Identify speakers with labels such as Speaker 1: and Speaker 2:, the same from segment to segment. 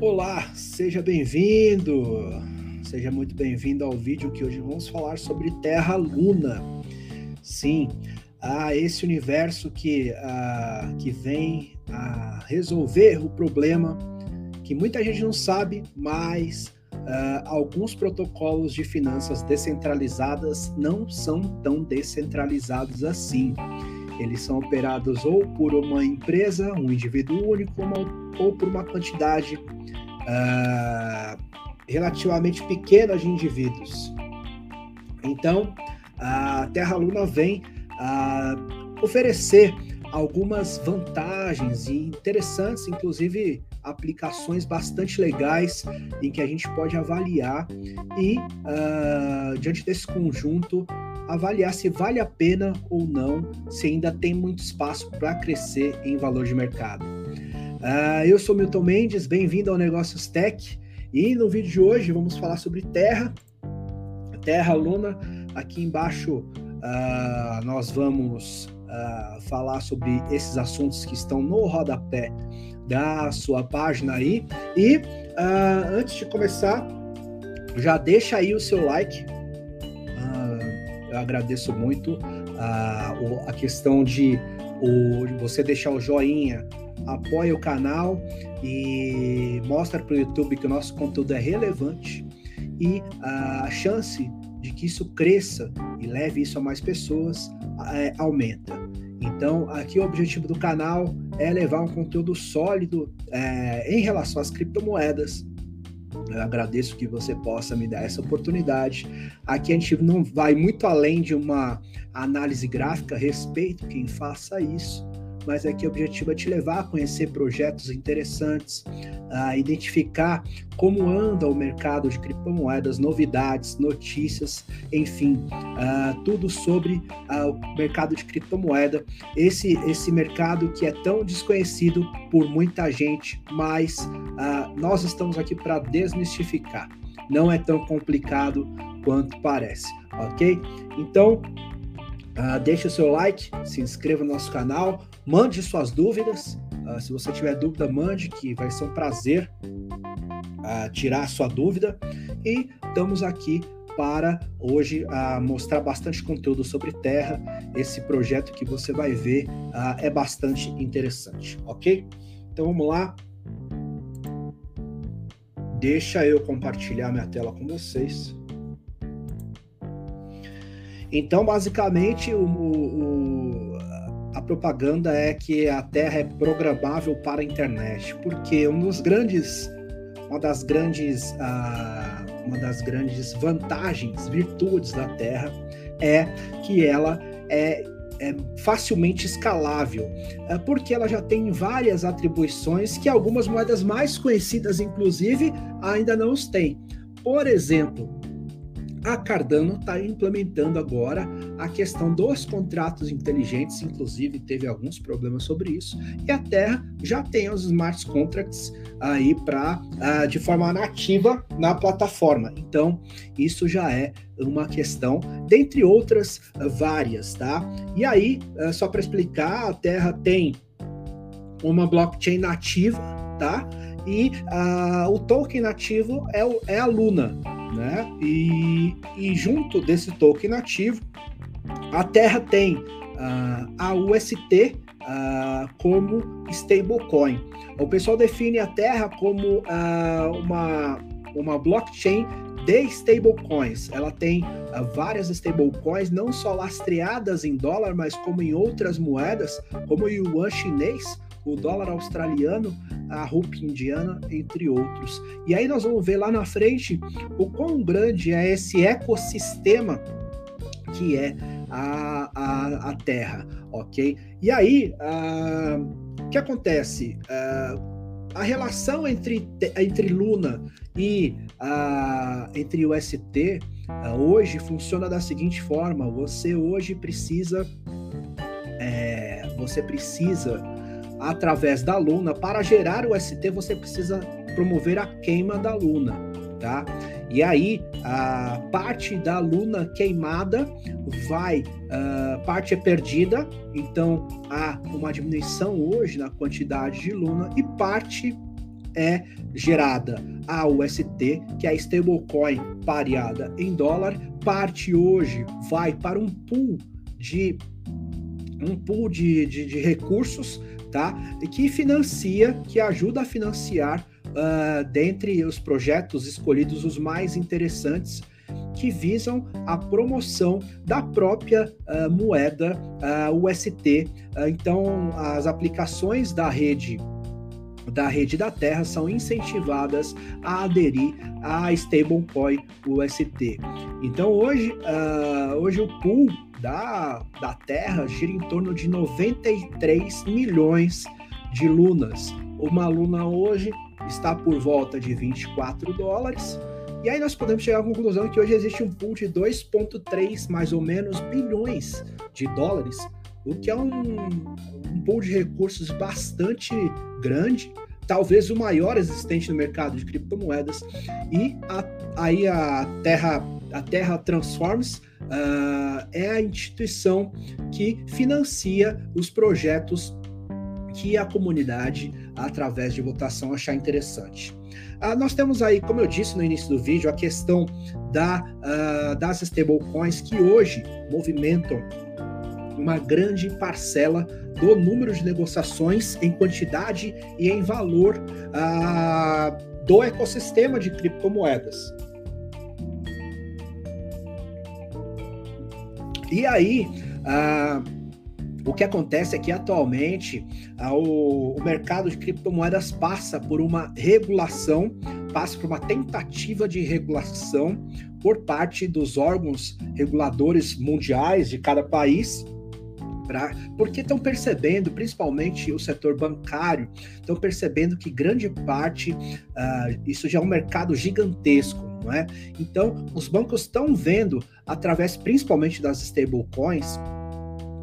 Speaker 1: Olá, seja bem-vindo, seja muito bem-vindo ao vídeo que hoje vamos falar sobre Terra Luna. Sim, a esse universo que, uh, que vem a resolver o problema que muita gente não sabe, mas uh, alguns protocolos de finanças descentralizadas não são tão descentralizados assim. Eles são operados ou por uma empresa, um indivíduo único, ou por uma quantidade uh, relativamente pequena de indivíduos. Então, a Terra Luna vem uh, oferecer algumas vantagens e interessantes, inclusive aplicações bastante legais em que a gente pode avaliar e, uh, diante desse conjunto, avaliar se vale a pena ou não, se ainda tem muito espaço para crescer em valor de mercado. Uh, eu sou Milton Mendes, bem-vindo ao Negócios Tech e no vídeo de hoje vamos falar sobre Terra, Terra Luna. Aqui embaixo uh, nós vamos uh, falar sobre esses assuntos que estão no rodapé da sua página aí. E antes de começar, já deixa aí o seu like. Eu agradeço muito a questão de o, você deixar o joinha apoia o canal e mostra para o YouTube que o nosso conteúdo é relevante e a chance de que isso cresça e leve isso a mais pessoas é, aumenta. Então, aqui o objetivo do canal é levar um conteúdo sólido é, em relação às criptomoedas. Eu agradeço que você possa me dar essa oportunidade. Aqui a gente não vai muito além de uma análise gráfica, respeito quem faça isso, mas aqui o objetivo é te levar a conhecer projetos interessantes, a identificar como anda o mercado de criptomoedas, novidades, notícias, enfim, uh, tudo sobre uh, o mercado de criptomoeda, esse, esse mercado que é tão desconhecido por muita gente, mas uh, nós estamos aqui para desmistificar. Não é tão complicado quanto parece, ok? Então, Uh, deixe o seu like, se inscreva no nosso canal, mande suas dúvidas. Uh, se você tiver dúvida, mande, que vai ser um prazer uh, tirar a sua dúvida. E estamos aqui para hoje mostrar bastante conteúdo sobre Terra. Esse projeto que você vai ver é bastante interessante, ok? Então vamos lá. Deixa eu compartilhar minha tela com vocês. Então, basicamente, o, o, a propaganda é que a Terra é programável para a internet, porque um dos grandes, uma das grandes, uh, uma das grandes vantagens, virtudes da Terra é que ela é é facilmente escalável, é porque ela já tem várias atribuições que algumas moedas mais conhecidas, inclusive, ainda não os têm. Por exemplo, a Cardano está implementando agora a questão dos contratos inteligentes, inclusive teve alguns problemas sobre isso, e a Terra já tem os smart contracts aí para uh, ah, de forma nativa na plataforma. Então, isso já é uma questão, dentre outras uh, várias, tá? E aí, uh, só para explicar, a Terra tem uma blockchain nativa, tá? E o token nativo é, o, é a Luna né? E, e junto desse token nativo, a Terra tem uh, a UST uh, ah, como stablecoin. O pessoal define a Terra como uh, uma, uma blockchain de stablecoins. Ela tem uh, várias stablecoins, não só lastreadas em dólar, mas como em outras moedas, como o yuan chinês, o dólar australiano, a rupia indiana, entre outros. E aí nós vamos ver lá na frente o quão grande é esse ecossistema que é a, a, a Terra, ok? E aí, uh, o que acontece? Uh, a relação entre, entre Luna e uh, entre o ST uh, hoje funciona da seguinte forma: você hoje precisa, é, você precisa através da Luna. Para gerar o ST, você precisa promover a queima da Luna, tá? E aí, a parte da Luna queimada vai, uh, parte é perdida, então há uma diminuição hoje na quantidade de Luna, e parte é gerada a UST, que é a stablecoin pareada em dólar. Parte hoje vai para um pool de um pool de, de, de recursos, tá? Que financia, que ajuda a financiar uh, dentre os projetos escolhidos os mais interessantes que visam a promoção da própria uh, moeda uh, UST. então, as aplicações da rede da rede da Terra são incentivadas a aderir à stablecoin UST. Então hoje, hoje o pool da, da Terra gira em torno de 93 milhões de lunas. Uma luna hoje está por volta de 24 dólares. E aí nós podemos chegar à conclusão que hoje existe um pool de 2,3 mais ou menos bilhões de dólares, o que é um, um pool de recursos bastante grande, talvez o maior existente no mercado de criptomoedas. E a, aí a Terra, a Terra Transforms uh, é a instituição que financia os projetos que a comunidade, através de votação, achar interessante. Uh, nós temos aí, como eu disse no início do vídeo, a questão da, uh, das stablecoins que hoje movimentam uma grande parcela do número de negociações em quantidade e em valor do ecossistema de criptomoedas. E aí, uh, o que acontece é que atualmente uh, o, o, mercado de criptomoedas passa por uma regulação, passa por uma tentativa de regulação por parte dos órgãos reguladores mundiais de cada país. Pra, porque estão percebendo, principalmente o setor bancário, estão percebendo que grande parte, uh, isso já é um mercado gigantesco, não é? Então, os bancos estão vendo, através principalmente das stablecoins,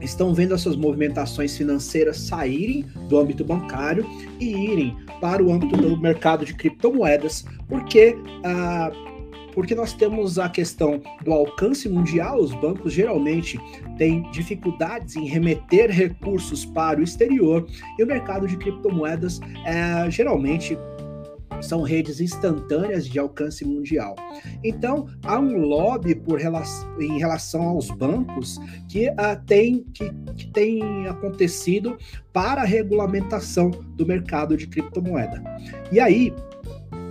Speaker 1: estão vendo as suas movimentações financeiras saírem do âmbito bancário e irem para o âmbito do mercado de criptomoedas, porque uh, porque nós temos a questão do alcance mundial, os bancos geralmente têm dificuldades em remeter recursos para o exterior, e o mercado de criptomoedas é, geralmente são redes instantâneas de alcance mundial. Então, há um lobby por relação, em relação aos bancos que, uh, tem, que, que tem acontecido para a regulamentação do mercado de criptomoeda. E aí,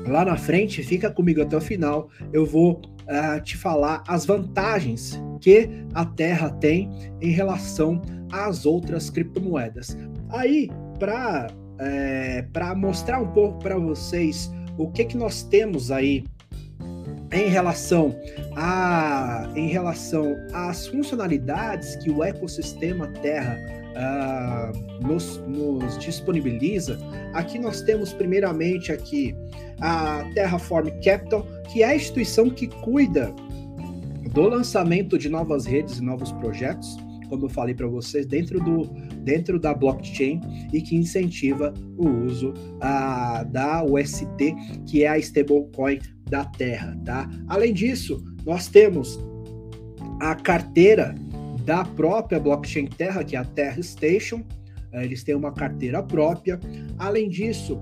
Speaker 1: lá na frente, fica comigo até o final, eu vou uh, te falar as vantagens que a Terra tem em relação às outras criptomoedas. Aí, para é, para mostrar um pouco para vocês o que, que nós temos aí em relação a em relação às funcionalidades que o ecossistema Terra uh, nos, nos, disponibiliza. Aqui nós temos primeiramente aqui a Terraform Capital, que é a instituição que cuida do lançamento de novas redes e novos projetos como eu falei para vocês, dentro, do, dentro da blockchain e que incentiva o uso uh, da UST, que é a stablecoin da Terra, tá? Além disso, nós temos a carteira da própria blockchain Terra, que é a Terra Station. Uh, eles têm uma carteira própria. Além disso,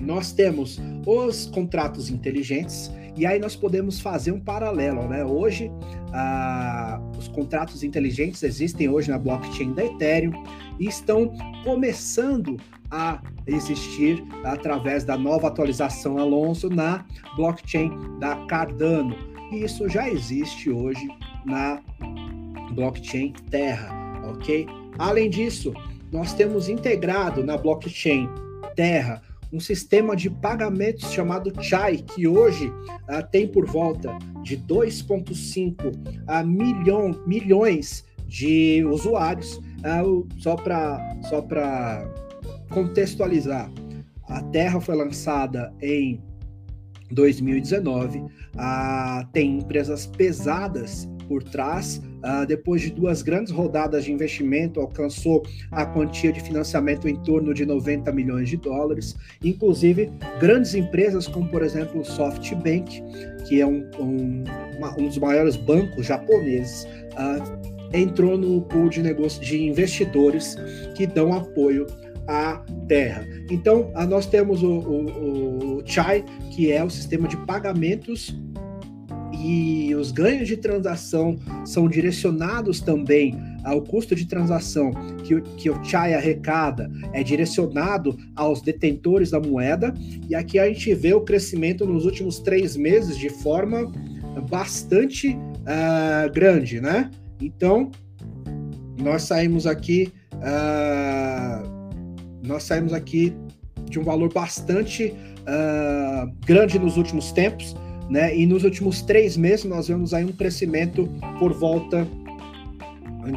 Speaker 1: nós temos os contratos inteligentes, e aí nós podemos fazer um paralelo, né? Hoje, ah, os contratos inteligentes existem hoje na blockchain da Ethereum e estão começando a existir através da nova atualização Alonso na blockchain da Cardano. E isso já existe hoje na blockchain Terra, ok? Além disso, nós temos integrado na blockchain Terra um sistema de pagamentos chamado Chai, que hoje uh, tem por volta de 2,5 uh, milhão, milhões de usuários. Uh, só para só contextualizar, a Terra foi lançada em 2019, ah, tem empresas pesadas por trás. Uh, depois de duas grandes rodadas de investimento, alcançou a quantia de financiamento em torno de 90 milhões de dólares. Inclusive, grandes empresas como, por exemplo, o SoftBank, que é um, um, uma, um dos maiores bancos japoneses, uh, entrou no pool de negócio de investidores que dão apoio a Terra. Então, nós temos o, o, o Chai, que é o sistema de pagamentos e os ganhos de transação são direcionados também ao custo de transação que, que o Chai arrecada. É direcionado aos detentores da moeda, e aqui a gente vê o crescimento nos últimos três meses de forma bastante uh, grande, né? Então, nós saímos aqui, uh, nós saímos aqui de um valor bastante uh, grande nos últimos tempos, né? E nos últimos três meses nós vemos aí um crescimento por volta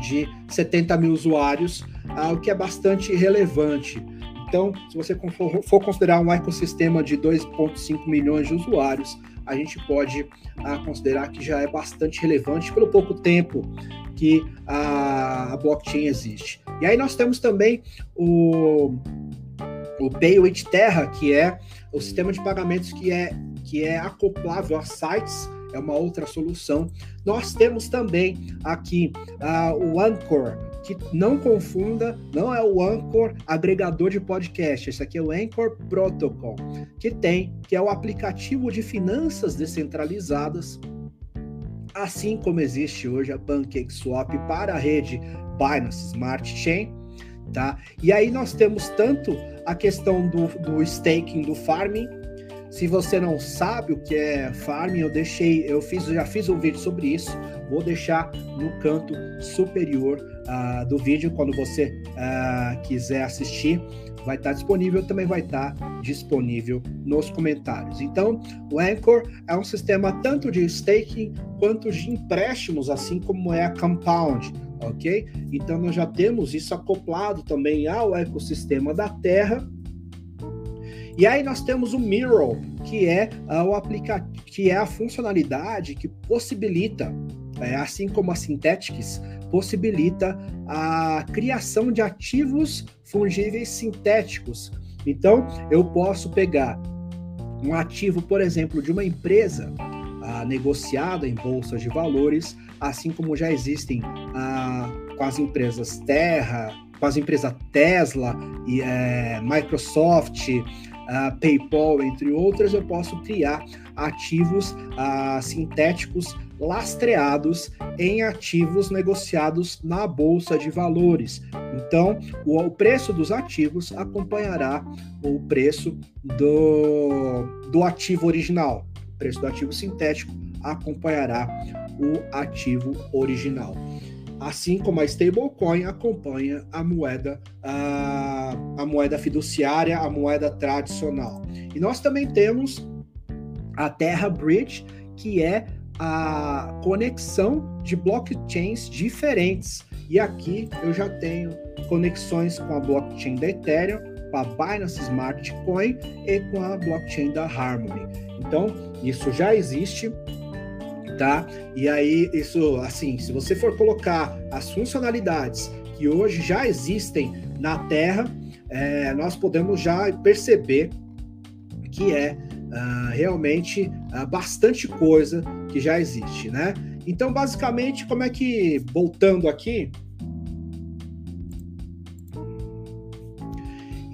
Speaker 1: de 70 mil usuários, uh, o que é bastante relevante. Então, se você for considerar um ecossistema de 2,5 milhões de usuários, a gente pode uh, considerar que já é bastante relevante pelo pouco tempo que a, a blockchain existe. E aí nós temos também o, o Pay with Terra, que é o sistema de pagamentos que é que é acoplável a sites, é uma outra solução. Nós temos também aqui uh, o Anchor, que não confunda, não é o Anchor agregador de podcast, esse aqui é o Anchor Protocol, que tem, que é o aplicativo de finanças descentralizadas, assim como existe hoje a PancakeSwap para a rede Binance Smart Chain, tá? E aí nós temos tanto a questão do, do staking, do farming, se você não sabe o que é farming, eu deixei, eu fiz, já fiz um vídeo sobre isso. Vou deixar no canto superior uh, do vídeo quando você uh, quiser assistir. Vai estar disponível, também vai estar disponível nos comentários. Então, o Anchor é um sistema tanto de staking quanto de empréstimos, assim como é a Compound, ok? Então, nós já temos isso acoplado também ao ecossistema da Terra e aí nós temos o Mirror, que é uh, o aplicativo, que é a funcionalidade que possibilita, é, assim como a Synthetics, possibilita a criação de ativos fungíveis sintéticos. Então, eu posso pegar um ativo, por exemplo, de uma empresa uh, negociada em bolsas de valores, assim como já existem uh, com as empresas Terra, com as empresas Tesla e é, Microsoft, PayPal, entre outras, eu posso criar ativos uh, sintéticos lastreados em ativos negociados na bolsa de valores. Então, o, o preço dos ativos acompanhará o preço do, do ativo original. O preço do ativo sintético acompanhará o ativo original assim como a stablecoin acompanha a moeda a, a moeda fiduciária, a moeda tradicional. E nós também temos a Terra Bridge, que é a conexão de blockchains diferentes. E aqui eu já tenho conexões com a blockchain da Ethereum, com a Binance Smart Coin e com a blockchain da Harmony. Então, isso já existe tá? E aí, isso, assim, se você for colocar as funcionalidades que hoje já existem na Terra, é, nós podemos já perceber que é uh, realmente uh, bastante coisa que já existe, né? Então, basicamente, como é que, voltando aqui,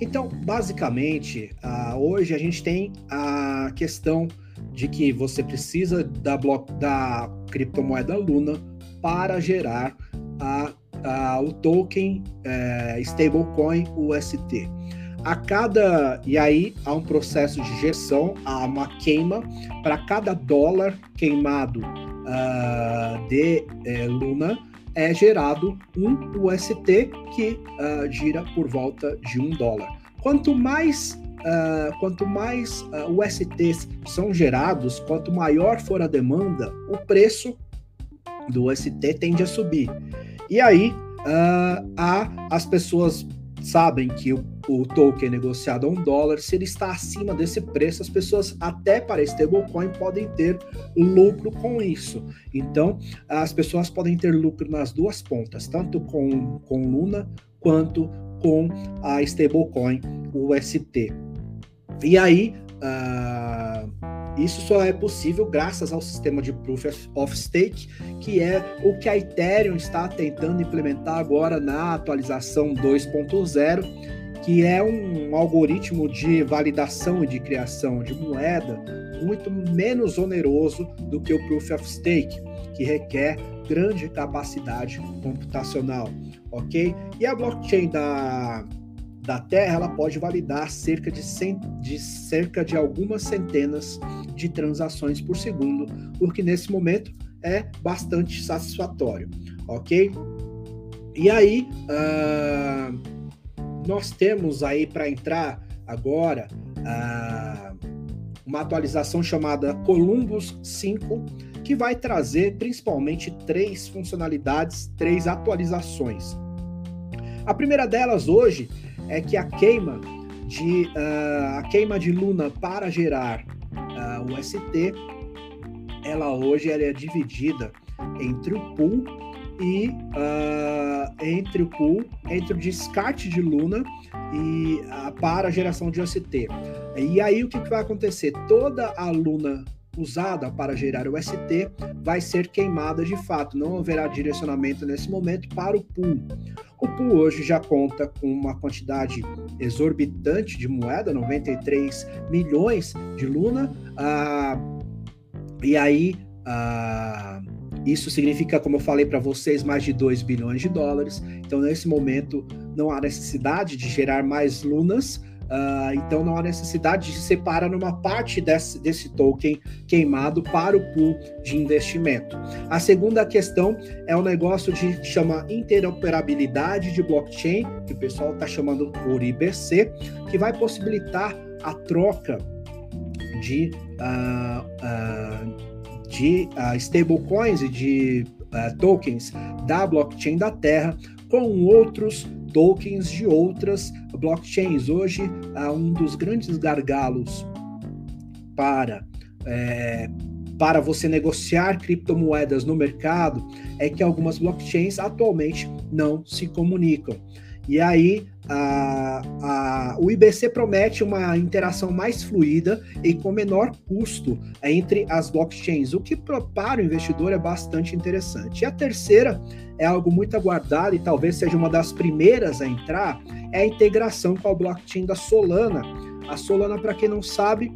Speaker 1: Então, basicamente, uh, hoje a gente tem a questão de que você precisa da, da criptomoeda Luna para gerar a, a, o token é, stablecoin UST. A cada e aí há um processo de gestão, há uma queima para cada dólar queimado uh, de é, Luna é gerado um UST que uh, gira por volta de um dólar. Quanto mais uh, quanto mais uh, ah, USTs são gerados, quanto maior for a demanda, o preço do UST tende a subir. E aí, uh, as pessoas sabem que o, o, token negociado a um dólar, se ele está acima desse preço, as pessoas até para stablecoin podem ter lucro com isso. Então, as pessoas podem ter lucro nas duas pontas, tanto com, com Luna quanto com a stablecoin UST. E aí, uh, isso só é possível graças ao sistema de Proof of Stake, que é o que a Ethereum está tentando implementar agora na atualização 2.0, que é um algoritmo de validação e de criação de moeda muito menos oneroso do que o Proof of Stake, que requer grande capacidade computacional, ok? E a blockchain da, da Terra ela pode validar cerca de, cent, de cerca de algumas centenas de transações por segundo, o que nesse momento é bastante satisfatório, ok? E aí, uh, nós temos aí para entrar agora uh, uma atualização chamada Columbus 5, que vai trazer principalmente três funcionalidades, três atualizações. A primeira delas hoje é que a queima de, uh, a queima de Luna para gerar uh, o ST, ela hoje ela é dividida entre o pool e uh, entre o pool, entre o descarte de Luna e uh, para a geração de OST. E aí o que, que vai acontecer? Toda a Luna usada para gerar o ST vai ser queimada de fato, não haverá direcionamento nesse momento para o pool. Pool hoje já conta com uma quantidade exorbitante de moeda, 93 milhões de Luna, uh, e aí uh, isso significa, como eu falei para vocês, mais de 2 bilhões de dólares. Então, nesse momento, não há necessidade de gerar mais lunas. Uh, então, não há necessidade de separar numa parte desse, desse token queimado para o pool de investimento. A segunda questão é o um negócio de chama interoperabilidade de blockchain, que o pessoal está chamando por IBC, que vai possibilitar a troca de uh, uh, de stablecoins e de tokens da blockchain da Terra com outros tokens de outras blockchains. Hoje, uh, um dos grandes gargalos para é, para você negociar criptomoedas no mercado é que algumas blockchains atualmente não se comunicam. E aí a, a, o IBC promete uma interação mais fluida e com menor custo entre as blockchains, o que para o investidor é bastante interessante. E a terceira é algo muito aguardado e talvez seja uma das primeiras a entrar, é a integração com a blockchain da Solana. A Solana, para quem não sabe,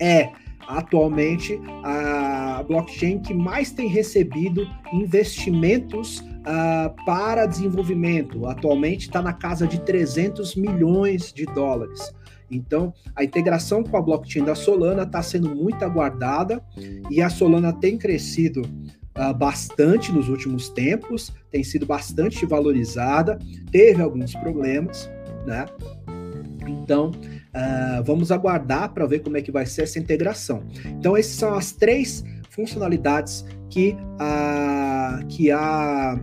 Speaker 1: é atualmente a blockchain que mais tem recebido investimentos uh, para desenvolvimento. Atualmente está na casa de 300 milhões de dólares. Então, a integração com a blockchain da Solana está sendo muito aguardada e a Solana tem crescido uh, bastante nos últimos tempos, tem sido bastante valorizada, teve alguns problemas, né? Então, uh, vamos aguardar para ver como é que vai ser essa integração. Então, essas são as três funcionalidades que a, que a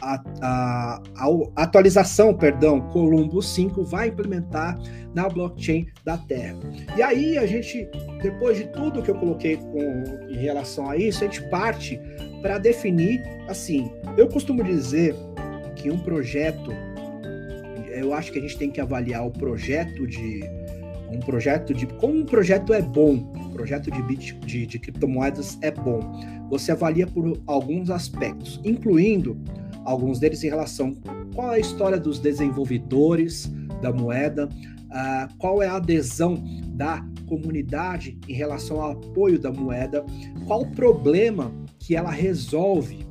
Speaker 1: a, a, a, atualização, perdão, Columbo 5 vai implementar na blockchain da Terra. E aí a gente, depois de tudo que eu coloquei com, em relação a isso, a gente parte para definir, assim, eu costumo dizer que um projeto, eu acho que a gente tem que avaliar o projeto de um projeto de como um projeto é bom, um projeto de, bit, de, de criptomoedas é bom. Você avalia por alguns aspectos, incluindo alguns deles em relação qual é a história dos desenvolvedores da moeda, uh, qual é a adesão da comunidade em relação ao apoio da moeda, qual o problema que ela resolve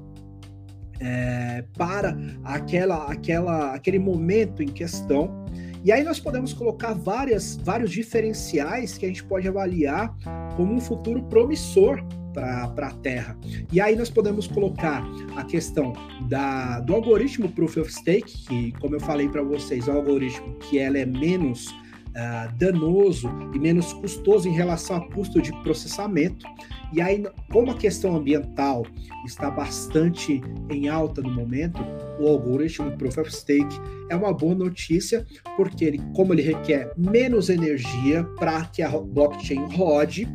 Speaker 1: é, para aquela, aquela, aquele momento em questão. E aí nós podemos colocar várias, vários diferenciais que a gente pode avaliar como um futuro promissor para a Terra. E aí nós podemos colocar a questão da, do algoritmo Proof of Stake, que, como eu falei para vocês, é um algoritmo que ela é menos uh, danoso e menos custoso em relação ao custo de processamento. E aí, como a questão ambiental está bastante em alta no momento, o algoritmo Proof of Stake é uma boa notícia, porque ele, como ele requer menos energia para que a blockchain rode,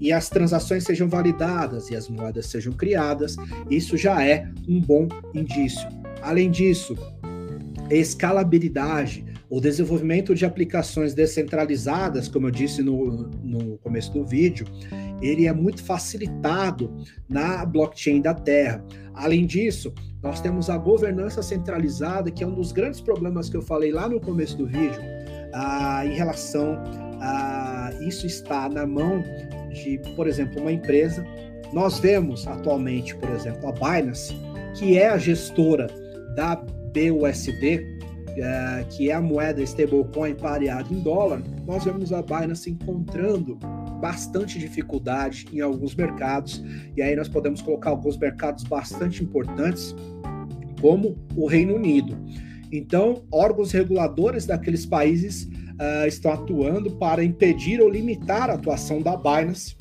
Speaker 1: e as transações sejam validadas e as moedas sejam criadas, isso já é um bom indício. Além disso, escalabilidade, o desenvolvimento de aplicações descentralizadas, como eu disse no, no começo do vídeo, ele é muito facilitado na blockchain da Terra. Além disso, nós temos a governança centralizada, que é um dos grandes problemas que eu falei lá no começo do vídeo, ah, em relação a isso está na mão de, por exemplo, uma empresa. Nós vemos atualmente, por exemplo, a Binance, que é a gestora da BUSD, é, que é a moeda stablecoin pareada em dólar, nós vemos a Binance encontrando bastante dificuldade em alguns mercados, e aí nós podemos colocar alguns mercados bastante importantes, como o Reino Unido. Então, órgãos reguladores daqueles países uh, estão atuando para impedir ou limitar a atuação da Binance.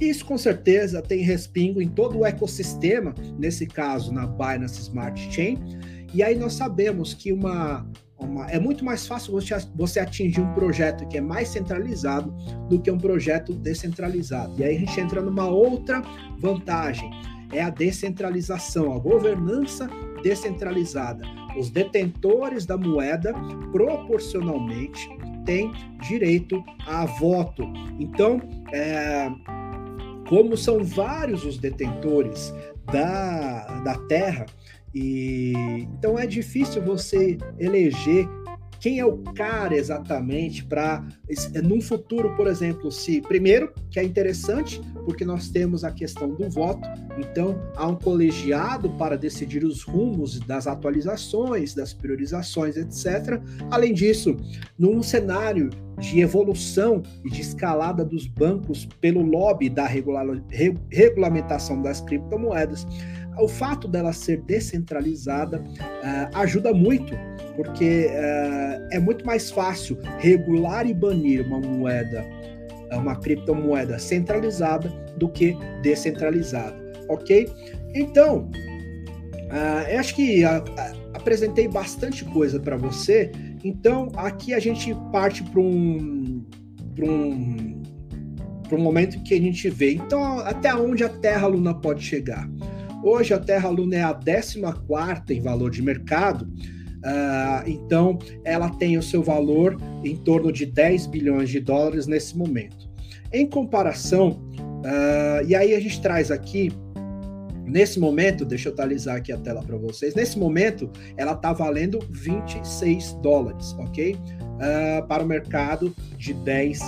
Speaker 1: Isso com certeza tem respingo em todo o ecossistema, nesse caso na Binance Smart Chain, e aí nós sabemos que uma, uma, é muito mais fácil você, você atingir um projeto que é mais centralizado do que um projeto descentralizado. E aí a gente entra numa outra vantagem, é a descentralização, a governança descentralizada. Os detentores da moeda proporcionalmente têm direito a voto. Então, é, como são vários os detentores da, da terra, e então é difícil você eleger quem é o cara exatamente para num futuro, por exemplo, se primeiro que é interessante porque nós temos a questão do voto, então há um colegiado para decidir os rumos das atualizações, das priorizações, etc. Além disso, num cenário de evolução e de escalada dos bancos pelo lobby da regula regulamentação das criptomoedas, o fato dela ser descentralizada uh, ajuda muito, porque uh, é muito mais fácil regular e banir uma moeda, uma criptomoeda centralizada do que descentralizada, ok? Então, uh, eu acho que apresentei bastante coisa para você. Então, aqui a gente parte para um, um, um momento que a gente vê. Então, até onde a Terra Luna pode chegar? Hoje a Terra Luna é a 14 em valor de mercado, uh, então ela tem o seu valor em torno de 10 bilhões de dólares nesse momento. Em comparação, uh, e aí a gente traz aqui Nesse momento, deixa eu atualizar aqui a tela para vocês. Nesse momento, ela está valendo 26 dólares, ok? Uh, para o mercado de 10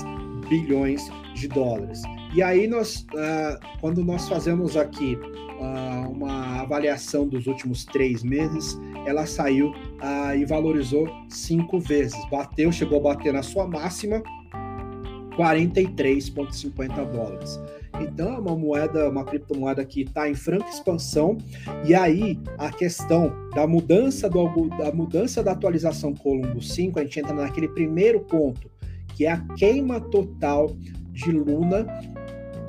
Speaker 1: bilhões de dólares. E aí nós, uh, quando nós fazemos aqui uh, uma avaliação dos últimos três meses, ela saiu uh, e valorizou cinco vezes. Bateu, chegou a bater na sua máxima 43,50 dólares. Então é uma moeda, uma criptomoeda que está em franca expansão. E aí a questão da mudança do, da mudança da atualização Colombo 5, a gente entra naquele primeiro ponto, que é a queima total de Luna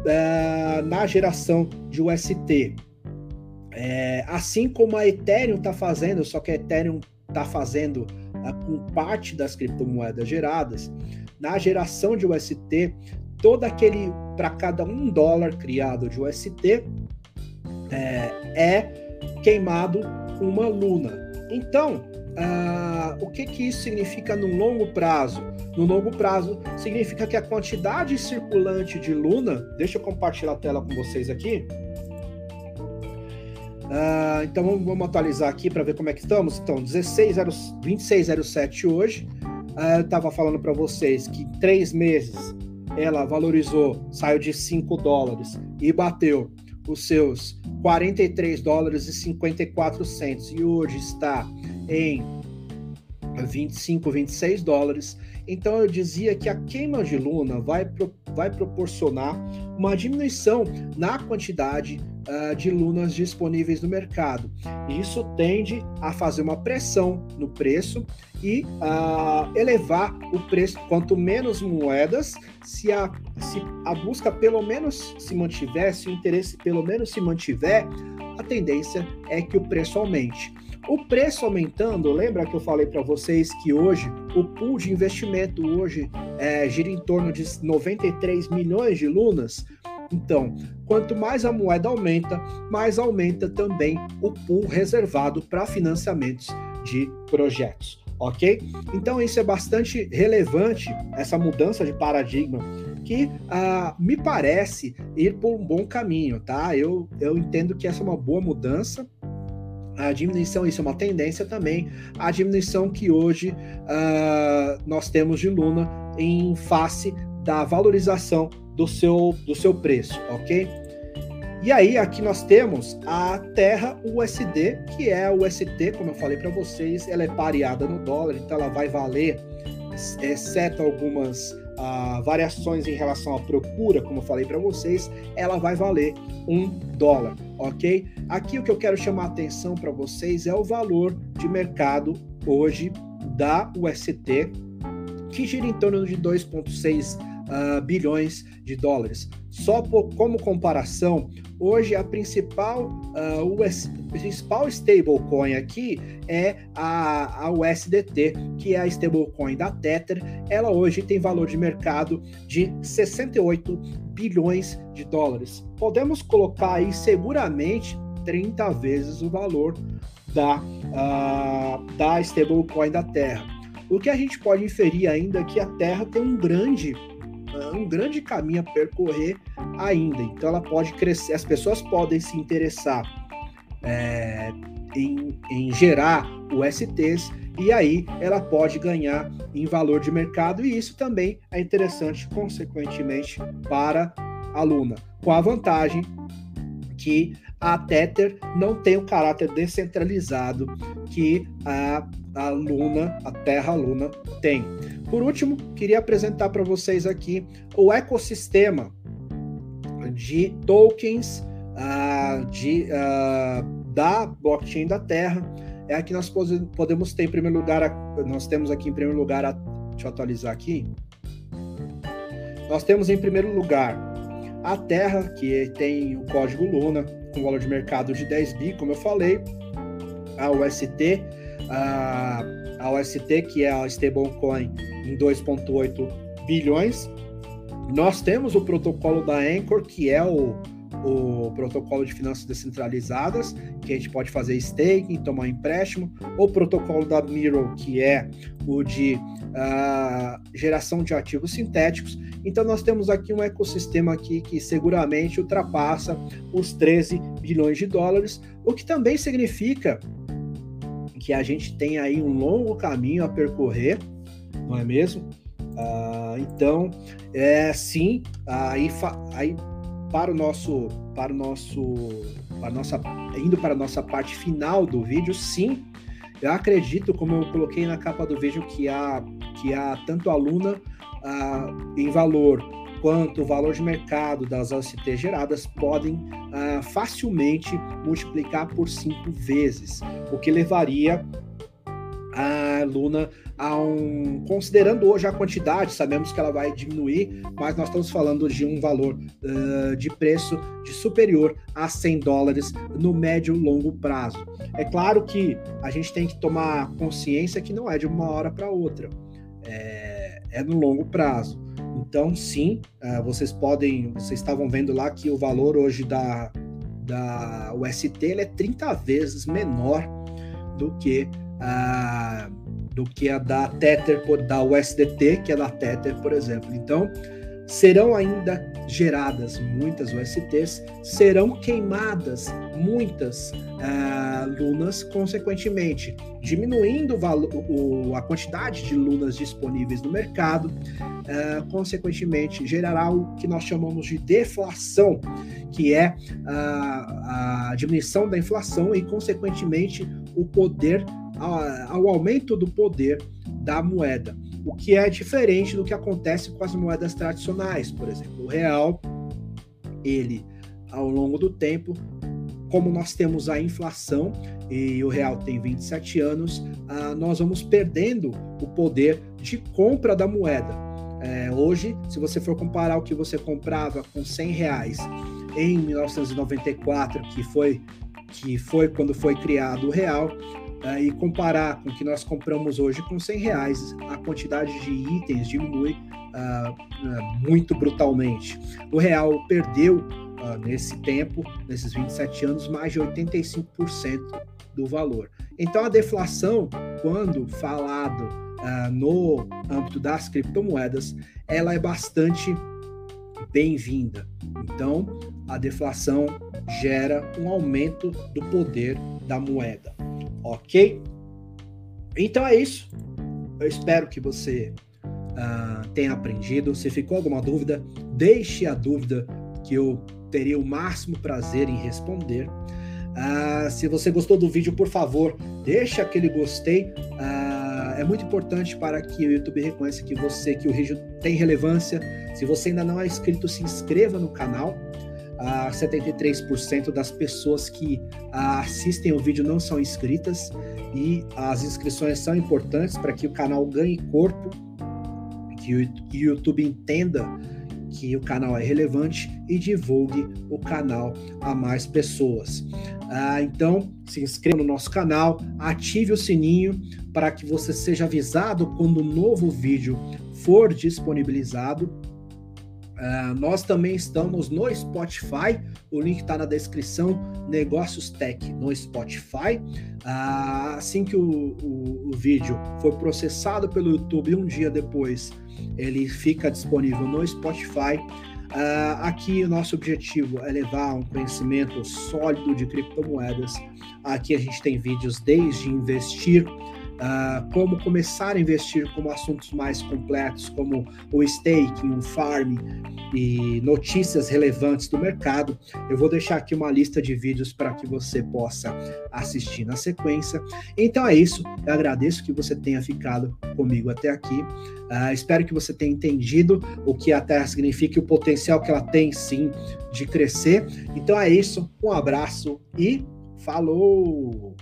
Speaker 1: uh, na geração de UST. É, assim como a Ethereum está fazendo, só que a Ethereum está fazendo uh, com parte das criptomoedas geradas, na geração de UST, todo aquele, para cada um dólar criado de UST, é, é queimado uma luna. Então, uh, o que, que isso significa no longo prazo? No longo prazo, significa que a quantidade circulante de Luna, deixa eu compartilhar a tela com vocês aqui. Uh, então vamos, vamos, atualizar aqui para ver como é que estamos. Então, 2607 hoje. Uh, eu estava falando para vocês que em três meses ela valorizou, saiu de 5 dólares e bateu os seus 43 dólares e 54 centos e hoje está em 25, 26 dólares. Então eu dizia que a queima de luna vai, pro, vai proporcionar uma diminuição na quantidade uh, de lunas disponíveis no mercado. Isso tende a fazer uma pressão no preço e uh, elevar o preço. Quanto menos moedas, se a, se a busca pelo menos se mantiver, se o interesse pelo menos se mantiver, a tendência é que o preço aumente. O preço aumentando, lembra que eu falei para vocês que hoje o pool de investimento hoje é, gira em torno de 93 milhões de lunas? Então, quanto mais a moeda aumenta, mais aumenta também o pool reservado para financiamentos de projetos, ok? Então, isso é bastante relevante, essa mudança de paradigma que uh, me parece ir por um bom caminho, tá? Eu, eu entendo que essa é uma boa mudança. A diminuição, isso é uma tendência também, a diminuição que hoje uh, nós temos de Luna em face da valorização do seu, do seu preço, ok? E aí, aqui nós temos a Terra USD, que é a UST, como eu falei para vocês, ela é pareada no dólar, então ela vai valer, exceto algumas uh, variações em relação à procura, como eu falei para vocês, ela vai valer um dólar, ok? Aqui o que eu quero chamar a atenção para vocês é o valor de mercado hoje da UST, que gira em torno de 2,6 uh, bilhões de dólares. Só por, como comparação, hoje a principal, uh, US, principal stablecoin aqui é a, a USDT, que é a stablecoin da Tether. Ela hoje tem valor de mercado de 68 bilhões de dólares. Podemos colocar aí seguramente 30 vezes o valor da, uh, da stablecoin da Terra. O que a gente pode inferir ainda é que a Terra tem um grande um grande caminho a percorrer ainda. Então ela pode crescer, as pessoas podem se interessar é, em, em gerar USTs e aí ela pode ganhar em valor de mercado e isso também é interessante, consequentemente, para a Luna, com a vantagem que a Tether não tem o caráter descentralizado que a, a Luna, a Terra Luna, tem. Por último, queria apresentar para vocês aqui o ecossistema de tokens uh, de, uh, da blockchain da Terra. É aqui nós podemos ter em primeiro lugar, nós temos aqui em primeiro lugar, a, deixa eu atualizar aqui. Nós temos em primeiro lugar a Terra, que tem o código Luna, com valor de mercado de 10 bi, como eu falei, a UST, a, a UST, que é a stablecoin em 2,8 bilhões. Nós temos o protocolo da Anchor, que é o, o protocolo de finanças descentralizadas, que a gente pode fazer staking, tomar empréstimo, o protocolo da Miro, que é o de uh, geração de ativos sintéticos. Então nós temos aqui um ecossistema aqui que seguramente ultrapassa os 13 bilhões de dólares, o que também significa que a gente tem aí um longo caminho a percorrer não é mesmo? Ah, então, é sim, aí, aí para o nosso, para o nosso, para nossa, indo para a nossa parte final do vídeo, sim, eu acredito, como eu coloquei na capa do vídeo, que há, que há tanto aluna ah, em valor quanto o valor de mercado das OCT geradas podem ah, facilmente multiplicar por cinco vezes, o que levaria Luna a um. Considerando hoje a quantidade, sabemos que ela vai diminuir, mas nós estamos falando de um valor uh, de preço de superior a 100 dólares no médio e longo prazo. É claro que a gente tem que tomar consciência que não é de uma hora para outra, é, é, no longo prazo. Então, sim, uh, vocês podem, vocês estavam vendo lá que o valor hoje da, da UST ele é 30 vezes menor do que a, do que a da Tether, da USDT, que é da Tether, por exemplo. Então, serão ainda geradas muitas USTs, serão queimadas muitas uh, lunas, consequentemente, diminuindo o, o, a quantidade de lunas disponíveis no mercado, uh, consequentemente, gerará o que nós chamamos de deflação, que é a, a diminuição da inflação e, consequentemente, o poder ao aumento do poder da moeda, o que é diferente do que acontece com as moedas tradicionais, por exemplo, o real, ele ao longo do tempo, como nós temos a inflação e o real tem 27 anos, ah, nós vamos perdendo o poder de compra da moeda. É, hoje, se você for comparar o que você comprava com 100 reais em 1994, que foi que foi quando foi criado o real, uh, e comparar com o que nós compramos hoje com 100 reais, a quantidade de itens diminui uh, uh, muito brutalmente. O real perdeu nesse tempo, nesses 27 anos, mais de 85% do valor. Então a deflação, quando falado no âmbito das criptomoedas, ela é bastante bem-vinda. Então, a deflação gera um aumento do poder da moeda, ok? Então é isso. Eu espero que você uh, tenha aprendido. Se ficou alguma dúvida, deixe a dúvida que eu teria o máximo prazer em responder. Uh, se você gostou do vídeo, por favor, deixe aquele gostei. Uh, é muito importante para que o YouTube reconheça que você, que o vídeo tem relevância. Se você ainda não é inscrito, se inscreva no canal. Uh, 73% das pessoas que assistem o vídeo não são inscritas e as inscrições são importantes para que o canal ganhe corpo, que o YouTube entenda que o canal é relevante e divulgue o canal a mais pessoas. Ah, então, se inscreva no nosso canal, ative o sininho para que você seja avisado quando um novo vídeo for disponibilizado Uh, nós também estamos no Spotify, o link está na descrição. Negócios Tech no Spotify. Uh, assim que o, o, o, vídeo for processado pelo YouTube, um dia depois ele fica disponível no Spotify. Uh, aqui o nosso objetivo é levar um conhecimento sólido de criptomoedas. Aqui a gente tem vídeos desde investir uh, como começar a investir como assuntos mais completos, como o staking, o farm e notícias relevantes do mercado. Eu vou deixar aqui uma lista de vídeos para que você possa assistir na sequência. Então é isso. Eu agradeço que você tenha ficado comigo até aqui. Uh, espero que você tenha entendido o que a Terra significa e o potencial que ela tem sim de crescer. Então é isso. Um abraço e falou!